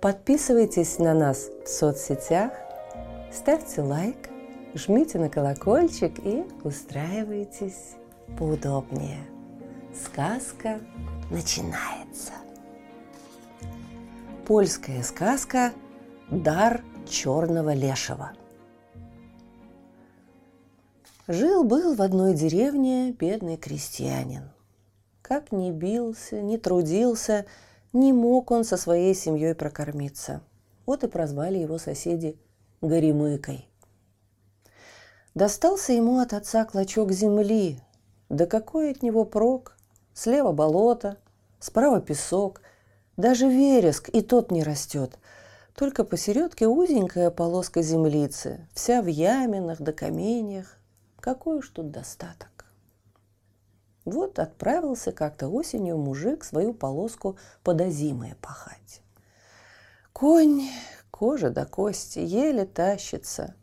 Подписывайтесь на нас в соцсетях, ставьте лайк, жмите на колокольчик и устраивайтесь поудобнее. Сказка начинается. Польская сказка «Дар черного лешего». Жил-был в одной деревне бедный крестьянин. Как ни бился, ни трудился, не мог он со своей семьей прокормиться. Вот и прозвали его соседи Горемыкой. Достался ему от отца клочок земли. Да какой от него прок? Слева болото, справа песок, даже вереск и тот не растет. Только посередке узенькая полоска землицы, вся в яминах да каменьях. Какой уж тут достаток. Вот отправился как-то осенью мужик свою полоску подозимое пахать. Конь, кожа до кости, еле тащится.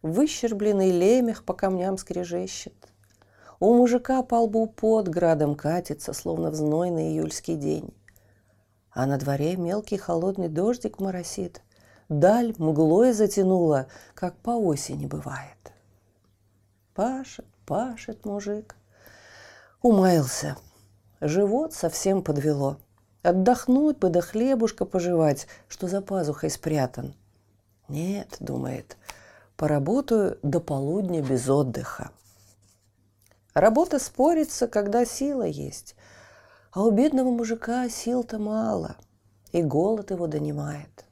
Выщербленный лемех по камням скрежещет. У мужика по лбу под градом катится, словно в знойный июльский день. А на дворе мелкий холодный дождик моросит. Даль мглой затянула, как по осени бывает. Пашет, пашет мужик, Умаился. Живот совсем подвело. Отдохнуть бы да хлебушка пожевать, что за пазухой спрятан. Нет, думает, поработаю до полудня без отдыха. Работа спорится, когда сила есть. А у бедного мужика сил-то мало, и голод его донимает.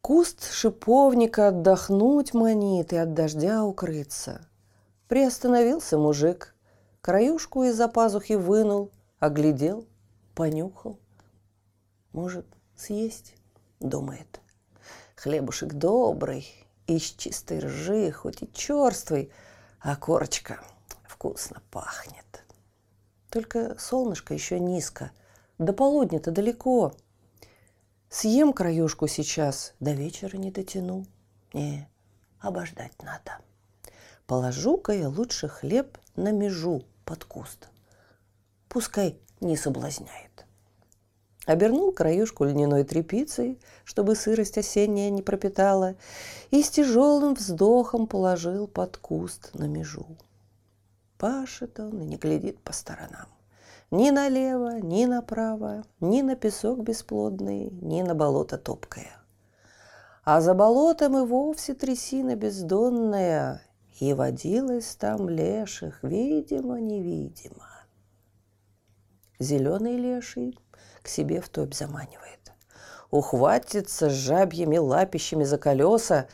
Куст шиповника отдохнуть манит и от дождя укрыться. Приостановился мужик – Краюшку из-за пазухи вынул, оглядел, понюхал. Может, съесть, думает. Хлебушек добрый, из чистой ржи, хоть и черствый, а корочка вкусно пахнет. Только солнышко еще низко, до полудня-то далеко. Съем краюшку сейчас, до вечера не дотяну. Не, обождать надо. Положу-ка я лучше хлеб на межу под куст. Пускай не соблазняет. Обернул краюшку льняной тряпицей, чтобы сырость осенняя не пропитала, и с тяжелым вздохом положил под куст на межу. Пашет он и не глядит по сторонам. Ни налево, ни направо, ни на песок бесплодный, ни на болото топкое. А за болотом и вовсе трясина бездонная, и водилось там леших, видимо-невидимо. Зеленый леший к себе в топь заманивает. Ухватится жабьими лапищами за колеса,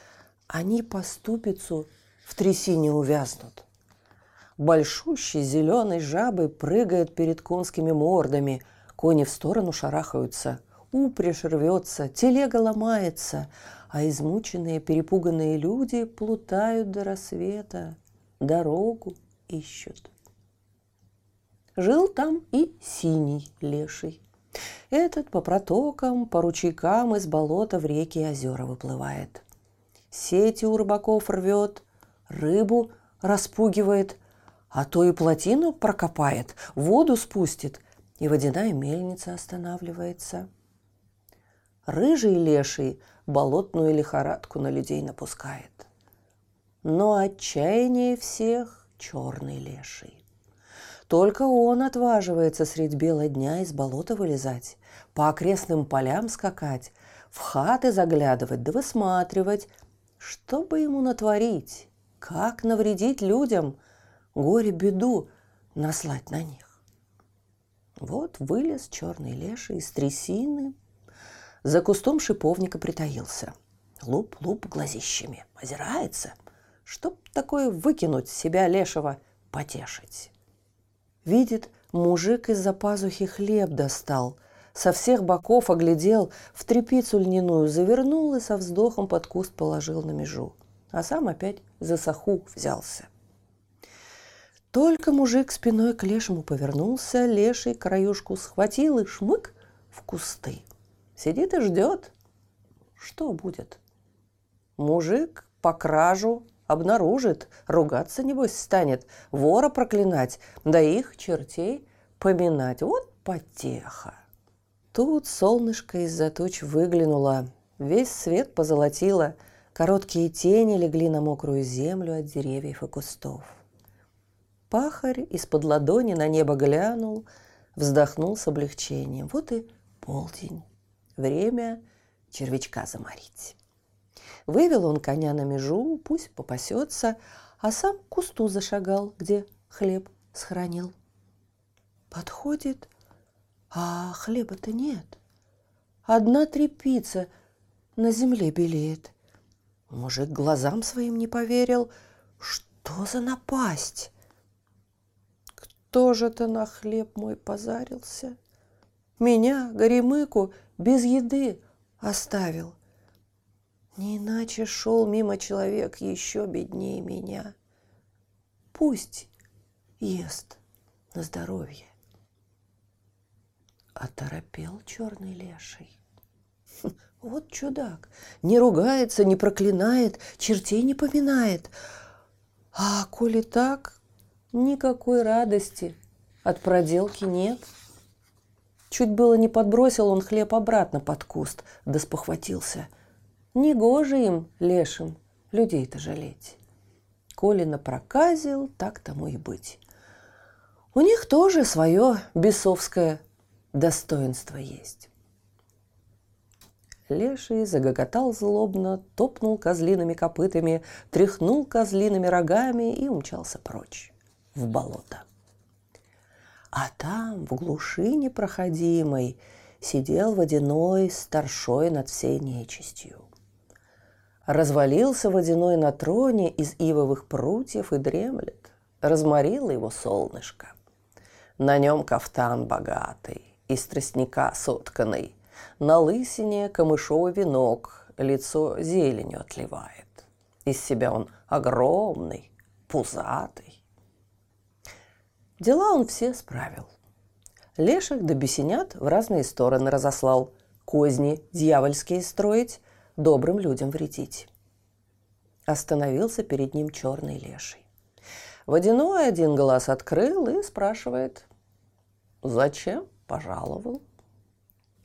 они по ступицу в трясине увязнут. Большущий зеленый жабы прыгает перед конскими мордами, кони в сторону шарахаются, упряжь рвется, телега ломается, а измученные, перепуганные люди плутают до рассвета, дорогу ищут. Жил там и синий леший. Этот по протокам, по ручейкам из болота в реки и озера выплывает. Сети у рыбаков рвет, рыбу распугивает, а то и плотину прокопает, воду спустит, и водяная мельница останавливается. Рыжий леший – болотную лихорадку на людей напускает. Но отчаяние всех черный леший. Только он отваживается средь бела дня из болота вылезать, по окрестным полям скакать, в хаты заглядывать да высматривать, что бы ему натворить, как навредить людям, горе-беду наслать на них. Вот вылез черный леший из трясины, за кустом шиповника притаился. Луп-луп глазищами. Озирается. Чтоб такое выкинуть, себя лешего потешить. Видит, мужик из-за пазухи хлеб достал. со всех боков оглядел, в трепицу льняную завернул и со вздохом под куст положил на межу. А сам опять за саху взялся. Только мужик спиной к лешему повернулся, леший краюшку схватил и шмык в кусты. Сидит и ждет. Что будет? Мужик по кражу обнаружит, ругаться, небось, станет, вора проклинать, да их чертей поминать. Вот потеха. Тут солнышко из-за туч выглянуло, весь свет позолотило, короткие тени легли на мокрую землю от деревьев и кустов. Пахарь из-под ладони на небо глянул, вздохнул с облегчением. Вот и полдень. Время червячка заморить. Вывел он коня на межу, пусть попасется, а сам к кусту зашагал, где хлеб схоронил. Подходит, а хлеба-то нет. Одна трепица на земле белеет. Мужик глазам своим не поверил. Что за напасть? Кто же ты на хлеб мой позарился? Меня, горемыку, без еды оставил. Не иначе шел мимо человек еще беднее меня. Пусть ест на здоровье. Оторопел черный леший. Вот чудак. Не ругается, не проклинает, чертей не поминает. А коли так, Никакой радости от проделки нет. Чуть было не подбросил он хлеб обратно под куст, да спохватился. Негоже им, лешим, людей-то жалеть. Коли напроказил, так тому и быть. У них тоже свое бесовское достоинство есть. Леший загоготал злобно, топнул козлиными копытами, тряхнул козлиными рогами и умчался прочь в болото. А там, в глуши непроходимой, сидел водяной старшой над всей нечистью. Развалился водяной на троне из ивовых прутьев и дремлет. Разморило его солнышко. На нем кафтан богатый, из тростника сотканный. На лысине камышовый венок, лицо зеленью отливает. Из себя он огромный, пузатый. Дела он все справил. Леших да бесенят в разные стороны разослал. Козни дьявольские строить, добрым людям вредить. Остановился перед ним черный леший. Водяной один глаз открыл и спрашивает, «Зачем пожаловал?»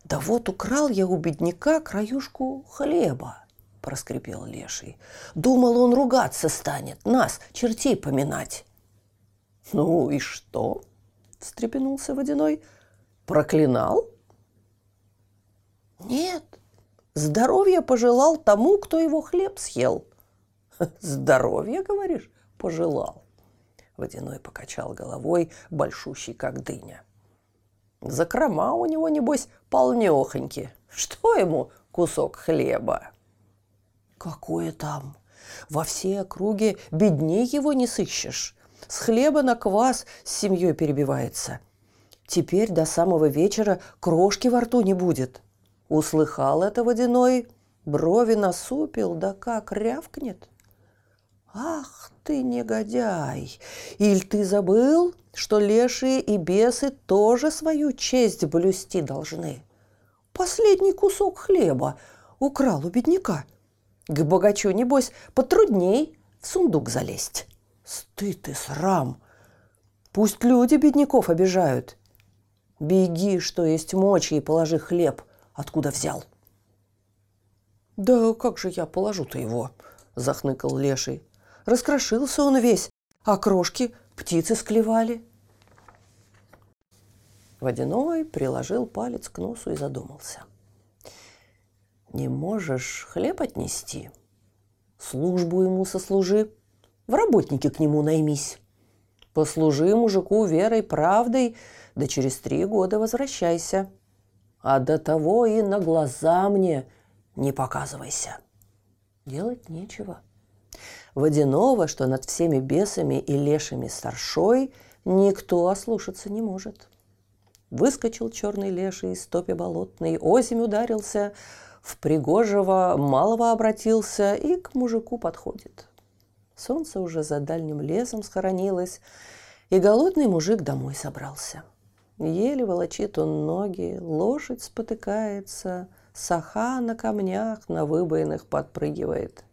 «Да вот украл я у бедняка краюшку хлеба», – проскрипел леший. «Думал, он ругаться станет, нас, чертей, поминать». «Ну и что?» – встрепенулся Водяной. «Проклинал?» «Нет, здоровья пожелал тому, кто его хлеб съел». «Здоровья, говоришь, пожелал?» Водяной покачал головой, большущий, как дыня. Закрома у него, небось, полнехоньки. Что ему кусок хлеба? Какое там? Во все округе бедней его не сыщешь. С хлеба на квас с семьей перебивается. Теперь до самого вечера крошки во рту не будет. Услыхал это водяной, брови насупил, да как рявкнет. Ах ты, негодяй! Иль ты забыл, что лешие и бесы тоже свою честь блюсти должны? Последний кусок хлеба украл у бедняка. К богачу, небось, потрудней в сундук залезть. Стыд и срам. Пусть люди бедняков обижают. Беги, что есть мочи, и положи хлеб, откуда взял. Да как же я положу-то его? Захныкал леший. Раскрошился он весь, а крошки птицы склевали. Водяной приложил палец к носу и задумался. Не можешь хлеб отнести? Службу ему сослужи, в работники к нему наймись. Послужи мужику верой, правдой, да через три года возвращайся. А до того и на глаза мне не показывайся. Делать нечего. Водяного, что над всеми бесами и лешими старшой, никто ослушаться не может. Выскочил черный леший из топи болотной, озимь ударился, в пригожего малого обратился и к мужику подходит. Солнце уже за дальним лесом схоронилось, и голодный мужик домой собрался. Еле волочит он ноги, лошадь спотыкается, саха на камнях на выбоинах подпрыгивает.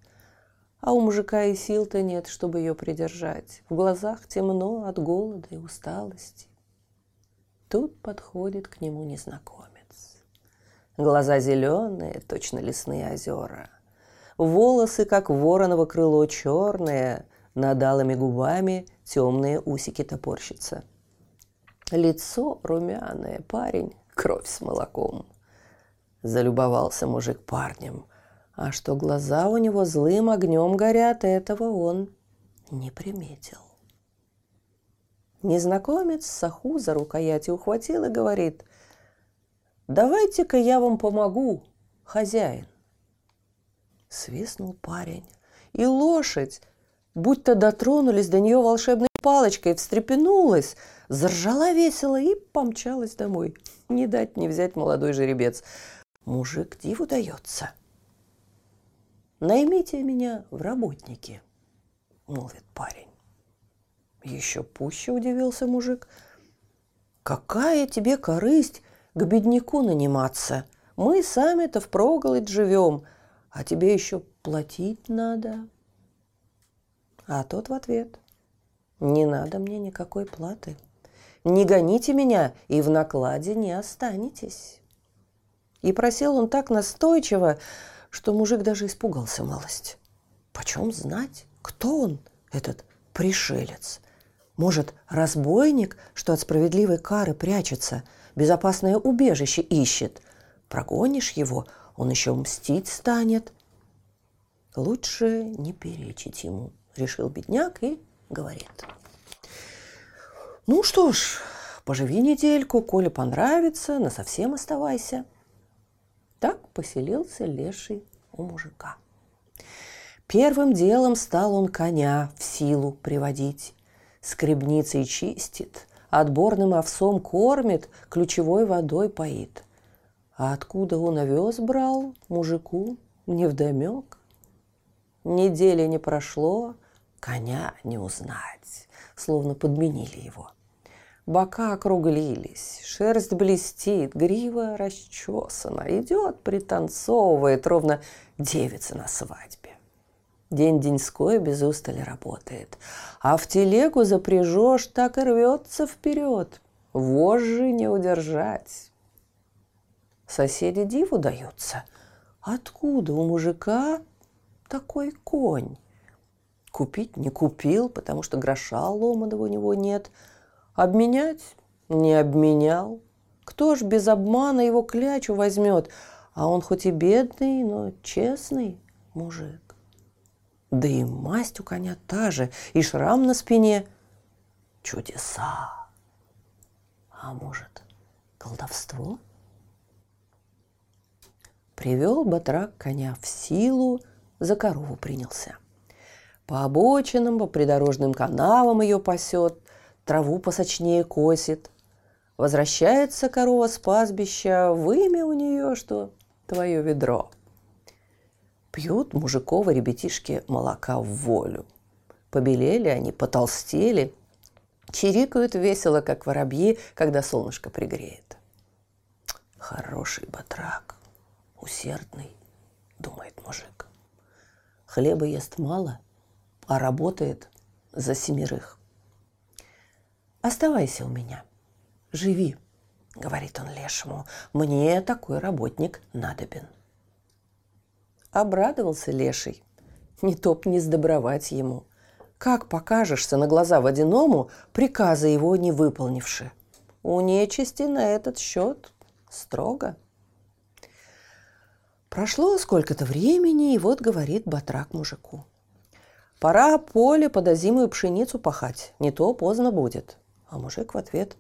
А у мужика и сил-то нет, чтобы ее придержать. В глазах темно от голода и усталости. Тут подходит к нему незнакомец. Глаза зеленые, точно лесные озера. Волосы, как вороново крыло, черные, над алыми губами темные усики топорщица. Лицо румяное, парень, кровь с молоком. Залюбовался мужик парнем, а что глаза у него злым огнем горят, этого он не приметил. Незнакомец Саху за рукояти ухватил и говорит, «Давайте-ка я вам помогу, хозяин». Свистнул парень, и лошадь, будто дотронулись до нее волшебной палочкой, встрепенулась, заржала весело и помчалась домой. Не дать не взять молодой жеребец. Мужик диву дается. «Наймите меня в работники», — молвит парень. Еще пуще удивился мужик. «Какая тебе корысть к бедняку наниматься? Мы сами-то впроголодь живем, а тебе еще платить надо». А тот в ответ. «Не надо мне никакой платы. Не гоните меня, и в накладе не останетесь». И просил он так настойчиво, что мужик даже испугался малость. Почем знать, кто он, этот пришелец? Может, разбойник, что от справедливой кары прячется, безопасное убежище ищет? Прогонишь его, он еще мстить станет. Лучше не перечить ему, решил бедняк и говорит. Ну что ж, поживи недельку, коли понравится, на совсем оставайся. Так поселился леший у мужика. Первым делом стал он коня в силу приводить скребницей чистит, отборным овсом кормит, ключевой водой поит. А откуда он овес брал, мужику невдомек. Недели не прошло, коня не узнать, словно подменили его. Бока округлились, шерсть блестит, грива расчесана, идет, пританцовывает, ровно девица на свадьбе. День-деньской без устали работает. А в телегу запряжешь, так и рвется вперед. Вожжи не удержать. Соседи диву даются. Откуда у мужика такой конь? Купить не купил, потому что гроша ломаного у него нет. Обменять не обменял. Кто ж без обмана его клячу возьмет? А он хоть и бедный, но честный мужик. Да и масть у коня та же, и шрам на спине. Чудеса. А может, колдовство? Привел батрак коня в силу, за корову принялся. По обочинам, по придорожным канавам ее пасет, траву посочнее косит. Возвращается корова с пастбища, вымя у нее, что твое ведро – Пьют мужиковы ребятишки молока в волю. Побелели они, потолстели, чирикают весело, как воробьи, когда солнышко пригреет. Хороший батрак, усердный, думает мужик. Хлеба ест мало, а работает за семерых. Оставайся у меня, живи, говорит он лешему, мне такой работник надобен. Обрадовался леший. Не топ не сдобровать ему. Как покажешься на глаза водяному, приказа его не выполнивши? У нечисти на этот счет строго. Прошло сколько-то времени, и вот говорит батрак мужику. Пора поле под озимую пшеницу пахать, не то поздно будет. А мужик в ответ.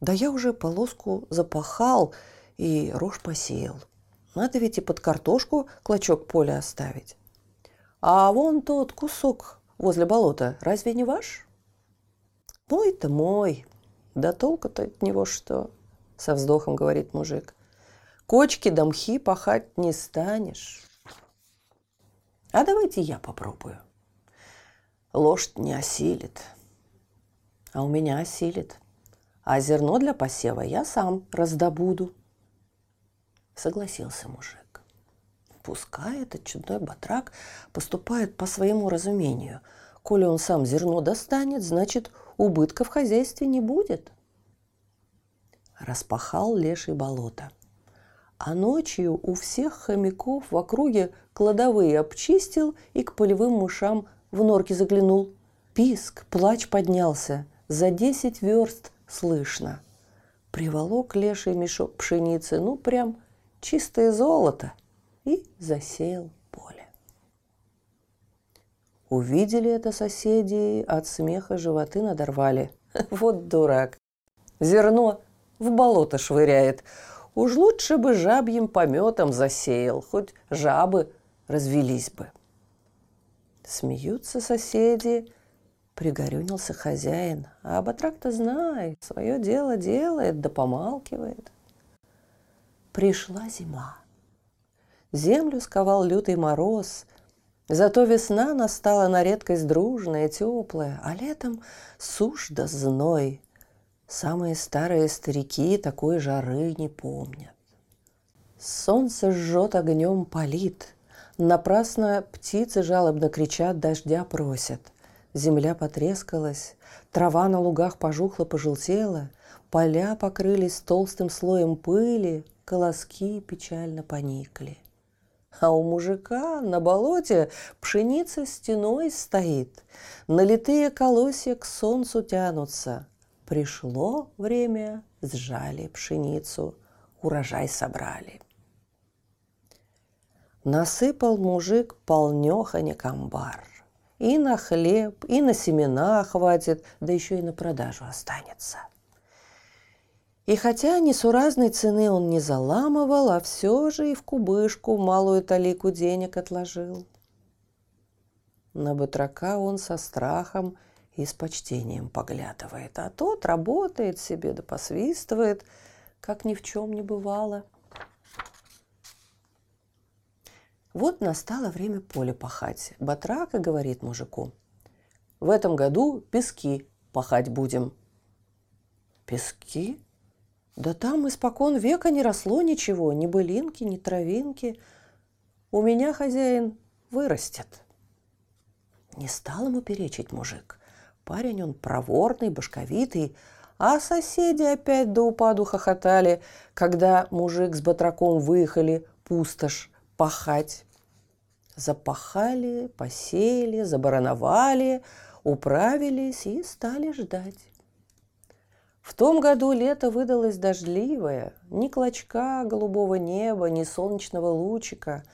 Да я уже полоску запахал и рожь посеял. Надо ведь и под картошку клочок поля оставить. А вон тот кусок возле болота разве не ваш? Мой-то мой. Да толку-то от него что? со вздохом говорит мужик. Кочки да мхи пахать не станешь. А давайте я попробую. Лошадь не осилит. А у меня осилит. А зерно для посева я сам раздобуду. Согласился мужик. Пускай этот чудной батрак поступает по своему разумению. Коли он сам зерно достанет, значит, убытка в хозяйстве не будет. Распахал леший болото. А ночью у всех хомяков в округе кладовые обчистил и к полевым мышам в норки заглянул. Писк, плач поднялся. За десять верст слышно. Приволок леший мешок пшеницы, ну прям чистое золото, и засеял поле. Увидели это соседи, от смеха животы надорвали. Вот дурак. Зерно в болото швыряет. Уж лучше бы жабьим пометом засеял, хоть жабы развелись бы. Смеются соседи, пригорюнился хозяин, а батрак-то знает, свое дело делает, да помалкивает. Пришла зима. Землю сковал лютый мороз, зато весна настала на редкость дружная, теплая, а летом сушь да зной. Самые старые старики такой жары не помнят. Солнце жжет огнем палит, напрасно птицы жалобно кричат, дождя просят. Земля потрескалась, трава на лугах пожухла, пожелтела, поля покрылись толстым слоем пыли, колоски печально поникли. А у мужика на болоте пшеница стеной стоит, налитые колосья к солнцу тянутся. Пришло время, сжали пшеницу, урожай собрали. Насыпал мужик полнеханик амбар. И на хлеб, и на семена хватит, да еще и на продажу останется – и хотя несуразной цены он не заламывал, а все же и в кубышку малую талику денег отложил. На батрака он со страхом и с почтением поглядывает, а тот работает себе да посвистывает, как ни в чем не бывало. Вот настало время поле пахать. Батрака говорит мужику, в этом году пески пахать будем. Пески? Да там испокон века не росло ничего, ни былинки, ни травинки. У меня хозяин вырастет. Не стал ему перечить мужик. Парень он проворный, башковитый, а соседи опять до упаду хохотали, когда мужик с батраком выехали пустошь пахать. Запахали, посеяли, забароновали, управились и стали ждать. В том году лето выдалось дождливое, ни клочка голубого неба, ни солнечного лучика.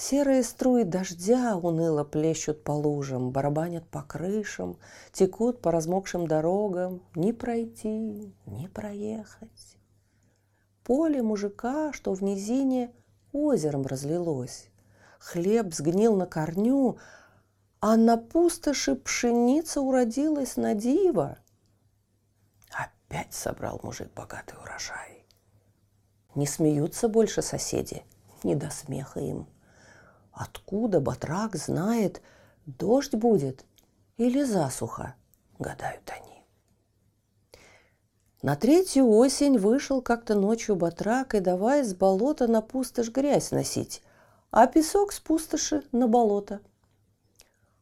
Серые струи дождя уныло плещут по лужам, барабанят по крышам, текут по размокшим дорогам. Ни пройти, ни проехать. Поле мужика, что в низине, озером разлилось. Хлеб сгнил на корню, а на пустоши пшеница уродилась на диво – Опять собрал мужик богатый урожай. Не смеются больше соседи, не до смеха им. Откуда батрак знает, дождь будет или засуха, гадают они. На третью осень вышел как-то ночью батрак и давай с болота на пустошь грязь носить, а песок с пустоши на болото.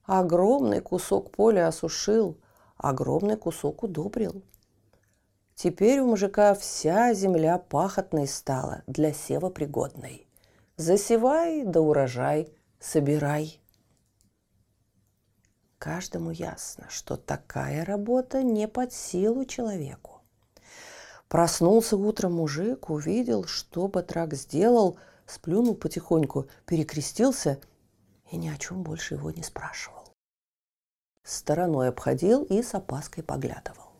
Огромный кусок поля осушил, огромный кусок удобрил – Теперь у мужика вся земля пахотной стала, для сева пригодной. Засевай да урожай собирай. Каждому ясно, что такая работа не под силу человеку. Проснулся утром мужик, увидел, что батрак сделал, сплюнул потихоньку, перекрестился и ни о чем больше его не спрашивал. Стороной обходил и с опаской поглядывал.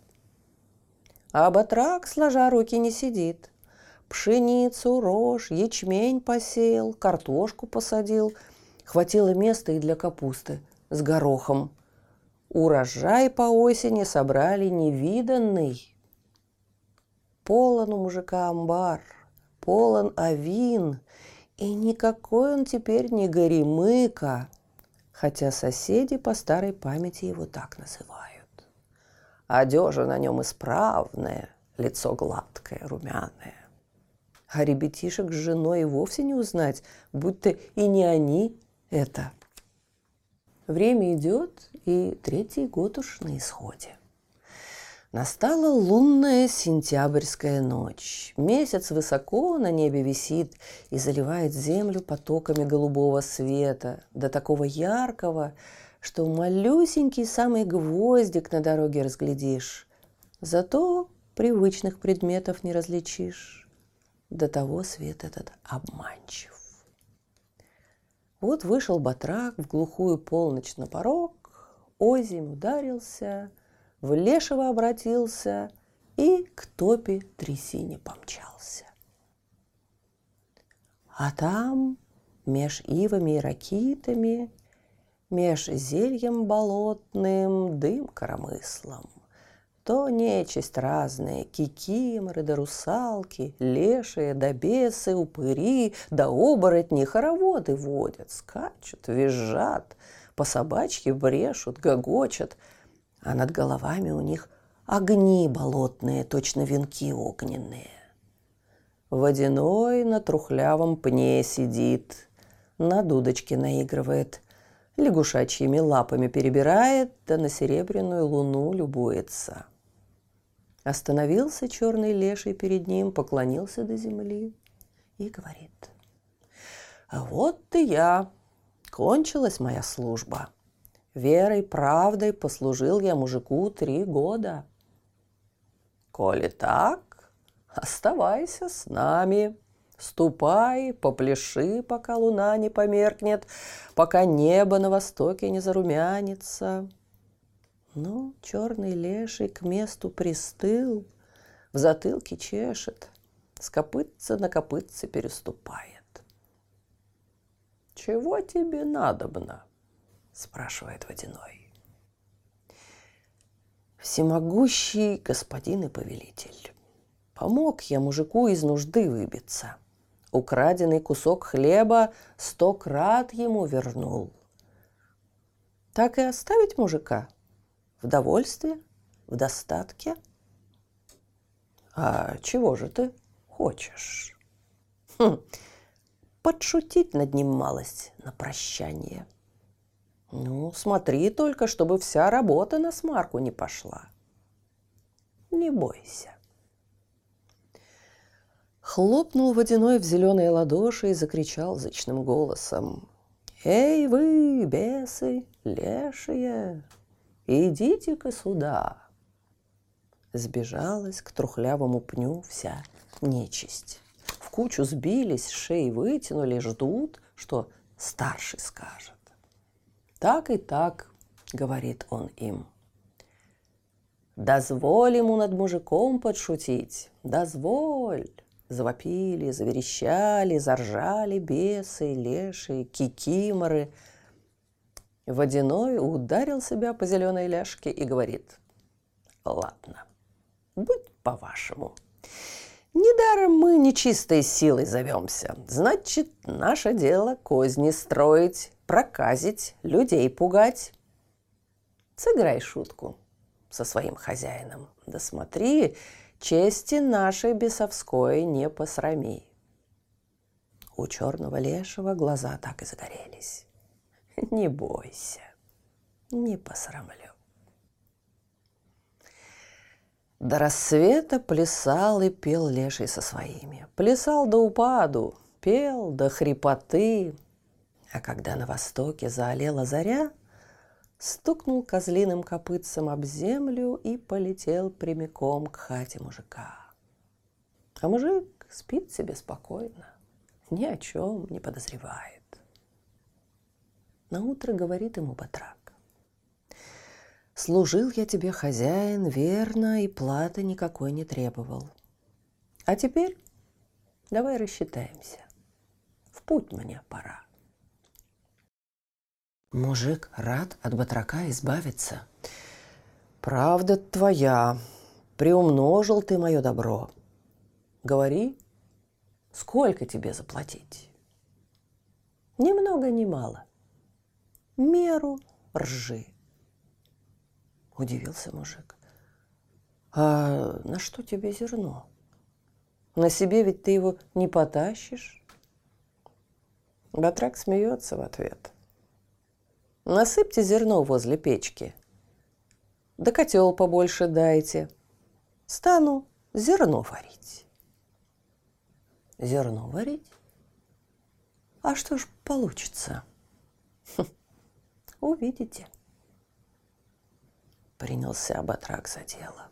А батрак, сложа руки, не сидит. Пшеницу, рожь, ячмень посеял, картошку посадил. Хватило места и для капусты с горохом. Урожай по осени собрали невиданный. Полон у мужика амбар, полон авин, и никакой он теперь не горемыка, хотя соседи по старой памяти его так называют. Одежа на нем исправная, лицо гладкое, румяное. А ребятишек с женой и вовсе не узнать, будто и не они это. Время идет, и третий год уж на исходе. Настала лунная сентябрьская ночь. Месяц высоко на небе висит и заливает землю потоками голубого света, до такого яркого, что малюсенький самый гвоздик на дороге разглядишь. Зато привычных предметов не различишь. До того свет этот обманчив. Вот вышел батрак в глухую полночь на порог, озимь ударился, в лешего обратился и к топе трясине помчался. А там, меж ивами и ракитами, меж зельем болотным, дым коромыслом, то нечисть разная, кикиморы да русалки, лешие да бесы, упыри да оборотни, хороводы водят, скачут, визжат, по собачьи брешут, гогочат, а над головами у них огни болотные, точно венки огненные. Водяной на трухлявом пне сидит, на дудочке наигрывает, лягушачьими лапами перебирает, да на серебряную луну любуется – Остановился черный леший перед ним, поклонился до земли и говорит. «А вот и я. Кончилась моя служба. Верой, правдой послужил я мужику три года. Коли так, оставайся с нами. Ступай, попляши, пока луна не померкнет, пока небо на востоке не зарумянится. Но черный леший к месту пристыл, в затылке чешет, с копытца на копытце переступает. «Чего тебе надобно?» – спрашивает Водяной. «Всемогущий господин и повелитель, помог я мужику из нужды выбиться. Украденный кусок хлеба сто крат ему вернул. Так и оставить мужика?» В довольстве? В достатке? А чего же ты хочешь? Хм, подшутить над ним малость на прощание. Ну, смотри только, чтобы вся работа на смарку не пошла. Не бойся. Хлопнул водяной в зеленые ладоши и закричал зычным голосом. «Эй вы, бесы, лешие, идите-ка сюда!» Сбежалась к трухлявому пню вся нечисть. В кучу сбились, шеи вытянули, ждут, что старший скажет. «Так и так», — говорит он им. «Дозволь ему над мужиком подшутить, дозволь!» Завопили, заверещали, заржали бесы, леши, кикиморы — Водяной ударил себя по зеленой ляжке и говорит, «Ладно, будь по-вашему. Недаром мы нечистой силой зовемся. Значит, наше дело козни строить, проказить, людей пугать. Сыграй шутку со своим хозяином. Да смотри, чести нашей бесовской не посрами». У черного лешего глаза так и загорелись. Не бойся, не посрамлю. До рассвета плясал и пел леший со своими. Плясал до упаду, пел до хрипоты. А когда на востоке заолела заря, стукнул козлиным копытцем об землю и полетел прямиком к хате мужика. А мужик спит себе спокойно, ни о чем не подозревает. На утро говорит ему батрак. Служил я тебе, хозяин, верно, и платы никакой не требовал. А теперь давай рассчитаемся. В путь мне пора. Мужик рад от батрака избавиться. Правда твоя, приумножил ты мое добро. Говори, сколько тебе заплатить? Ни много, ни мало. Меру ржи. Удивился мужик. А на что тебе зерно? На себе ведь ты его не потащишь. Батрак смеется в ответ. Насыпьте зерно возле печки. Да котел побольше дайте. Стану зерно варить. Зерно варить? А что ж получится? Увидите. Принялся Батрак за дело.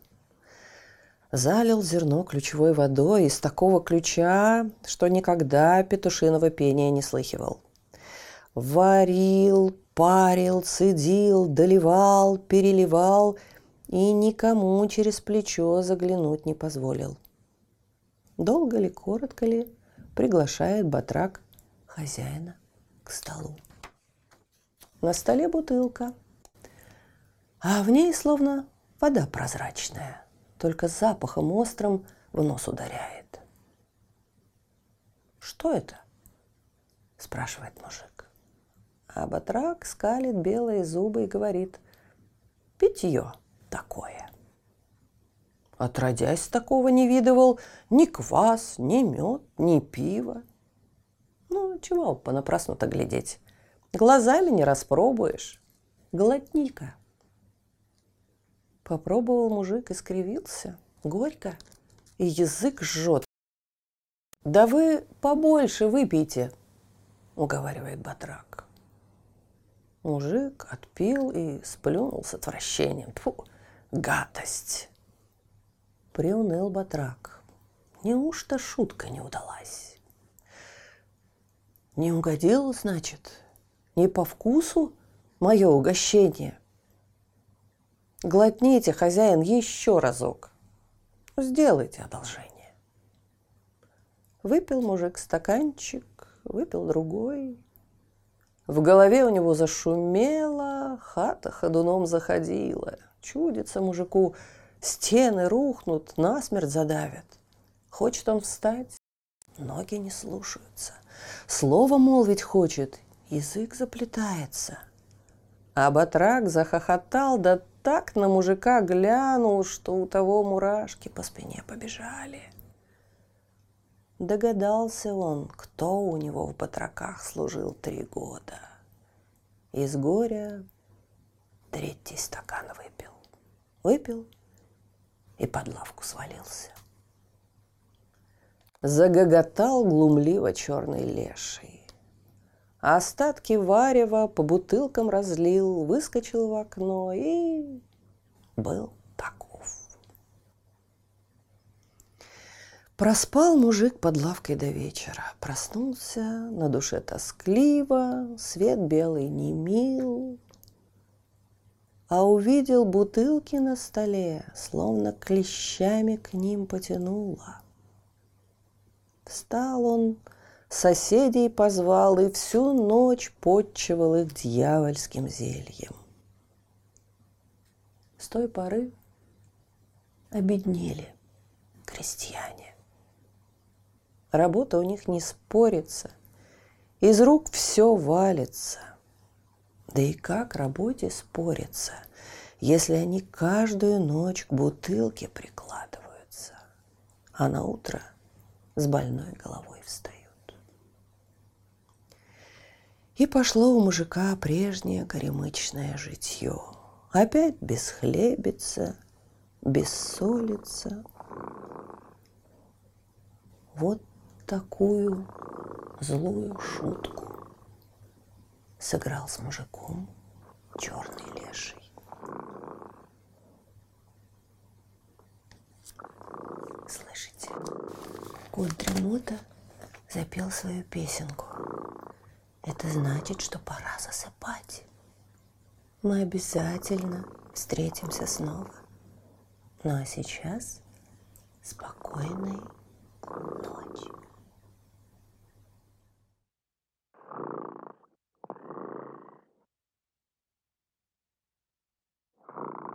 Залил зерно ключевой водой из такого ключа, что никогда петушиного пения не слыхивал. Варил, парил, цедил, доливал, переливал и никому через плечо заглянуть не позволил. Долго ли, коротко ли, приглашает батрак хозяина к столу. На столе бутылка, а в ней словно вода прозрачная, только запахом острым в нос ударяет. «Что это?» – спрашивает мужик. А батрак скалит белые зубы и говорит «Питье такое». Отродясь такого не видывал ни квас, ни мед, ни пиво. Ну, чего понапрасну-то глядеть? Глазами не распробуешь. Глотни-ка. Попробовал мужик и скривился. Горько. И язык жжет. «Да вы побольше выпейте», — уговаривает Батрак. Мужик отпил и сплюнул с отвращением. Тьфу, гадость! Приуныл Батрак. Неужто шутка не удалась? Не угодил, значит? Не по вкусу мое угощение? Глотните, хозяин, еще разок. Сделайте одолжение. Выпил мужик стаканчик, выпил другой, в голове у него зашумело, хата ходуном заходила. Чудится мужику, стены рухнут, насмерть задавят. Хочет он встать, ноги не слушаются. Слово молвить хочет, язык заплетается. А батрак захохотал, да так на мужика глянул, что у того мурашки по спине побежали. Догадался он, кто у него в батраках служил три года. Из горя третий стакан выпил. Выпил и под лавку свалился. Загоготал глумливо черный леший. А остатки варева по бутылкам разлил, выскочил в окно и был Проспал мужик под лавкой до вечера. Проснулся, на душе тоскливо, свет белый не мил. А увидел бутылки на столе, словно клещами к ним потянуло. Встал он, соседей позвал и всю ночь подчевал их дьявольским зельем. С той поры обеднели крестьяне. Работа у них не спорится. Из рук все валится. Да и как работе спорится, если они каждую ночь к бутылке прикладываются, а на утро с больной головой встают. И пошло у мужика прежнее горемычное житье. Опять без хлебица, без солица. Вот такую злую шутку сыграл с мужиком черный леший. Слышите? Кот Дремота запел свою песенку. Это значит, что пора засыпать. Мы обязательно встретимся снова. Ну а сейчас спокойной ночи. Кот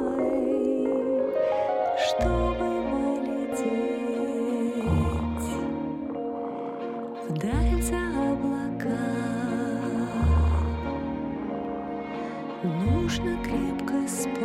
Нужно крепко спать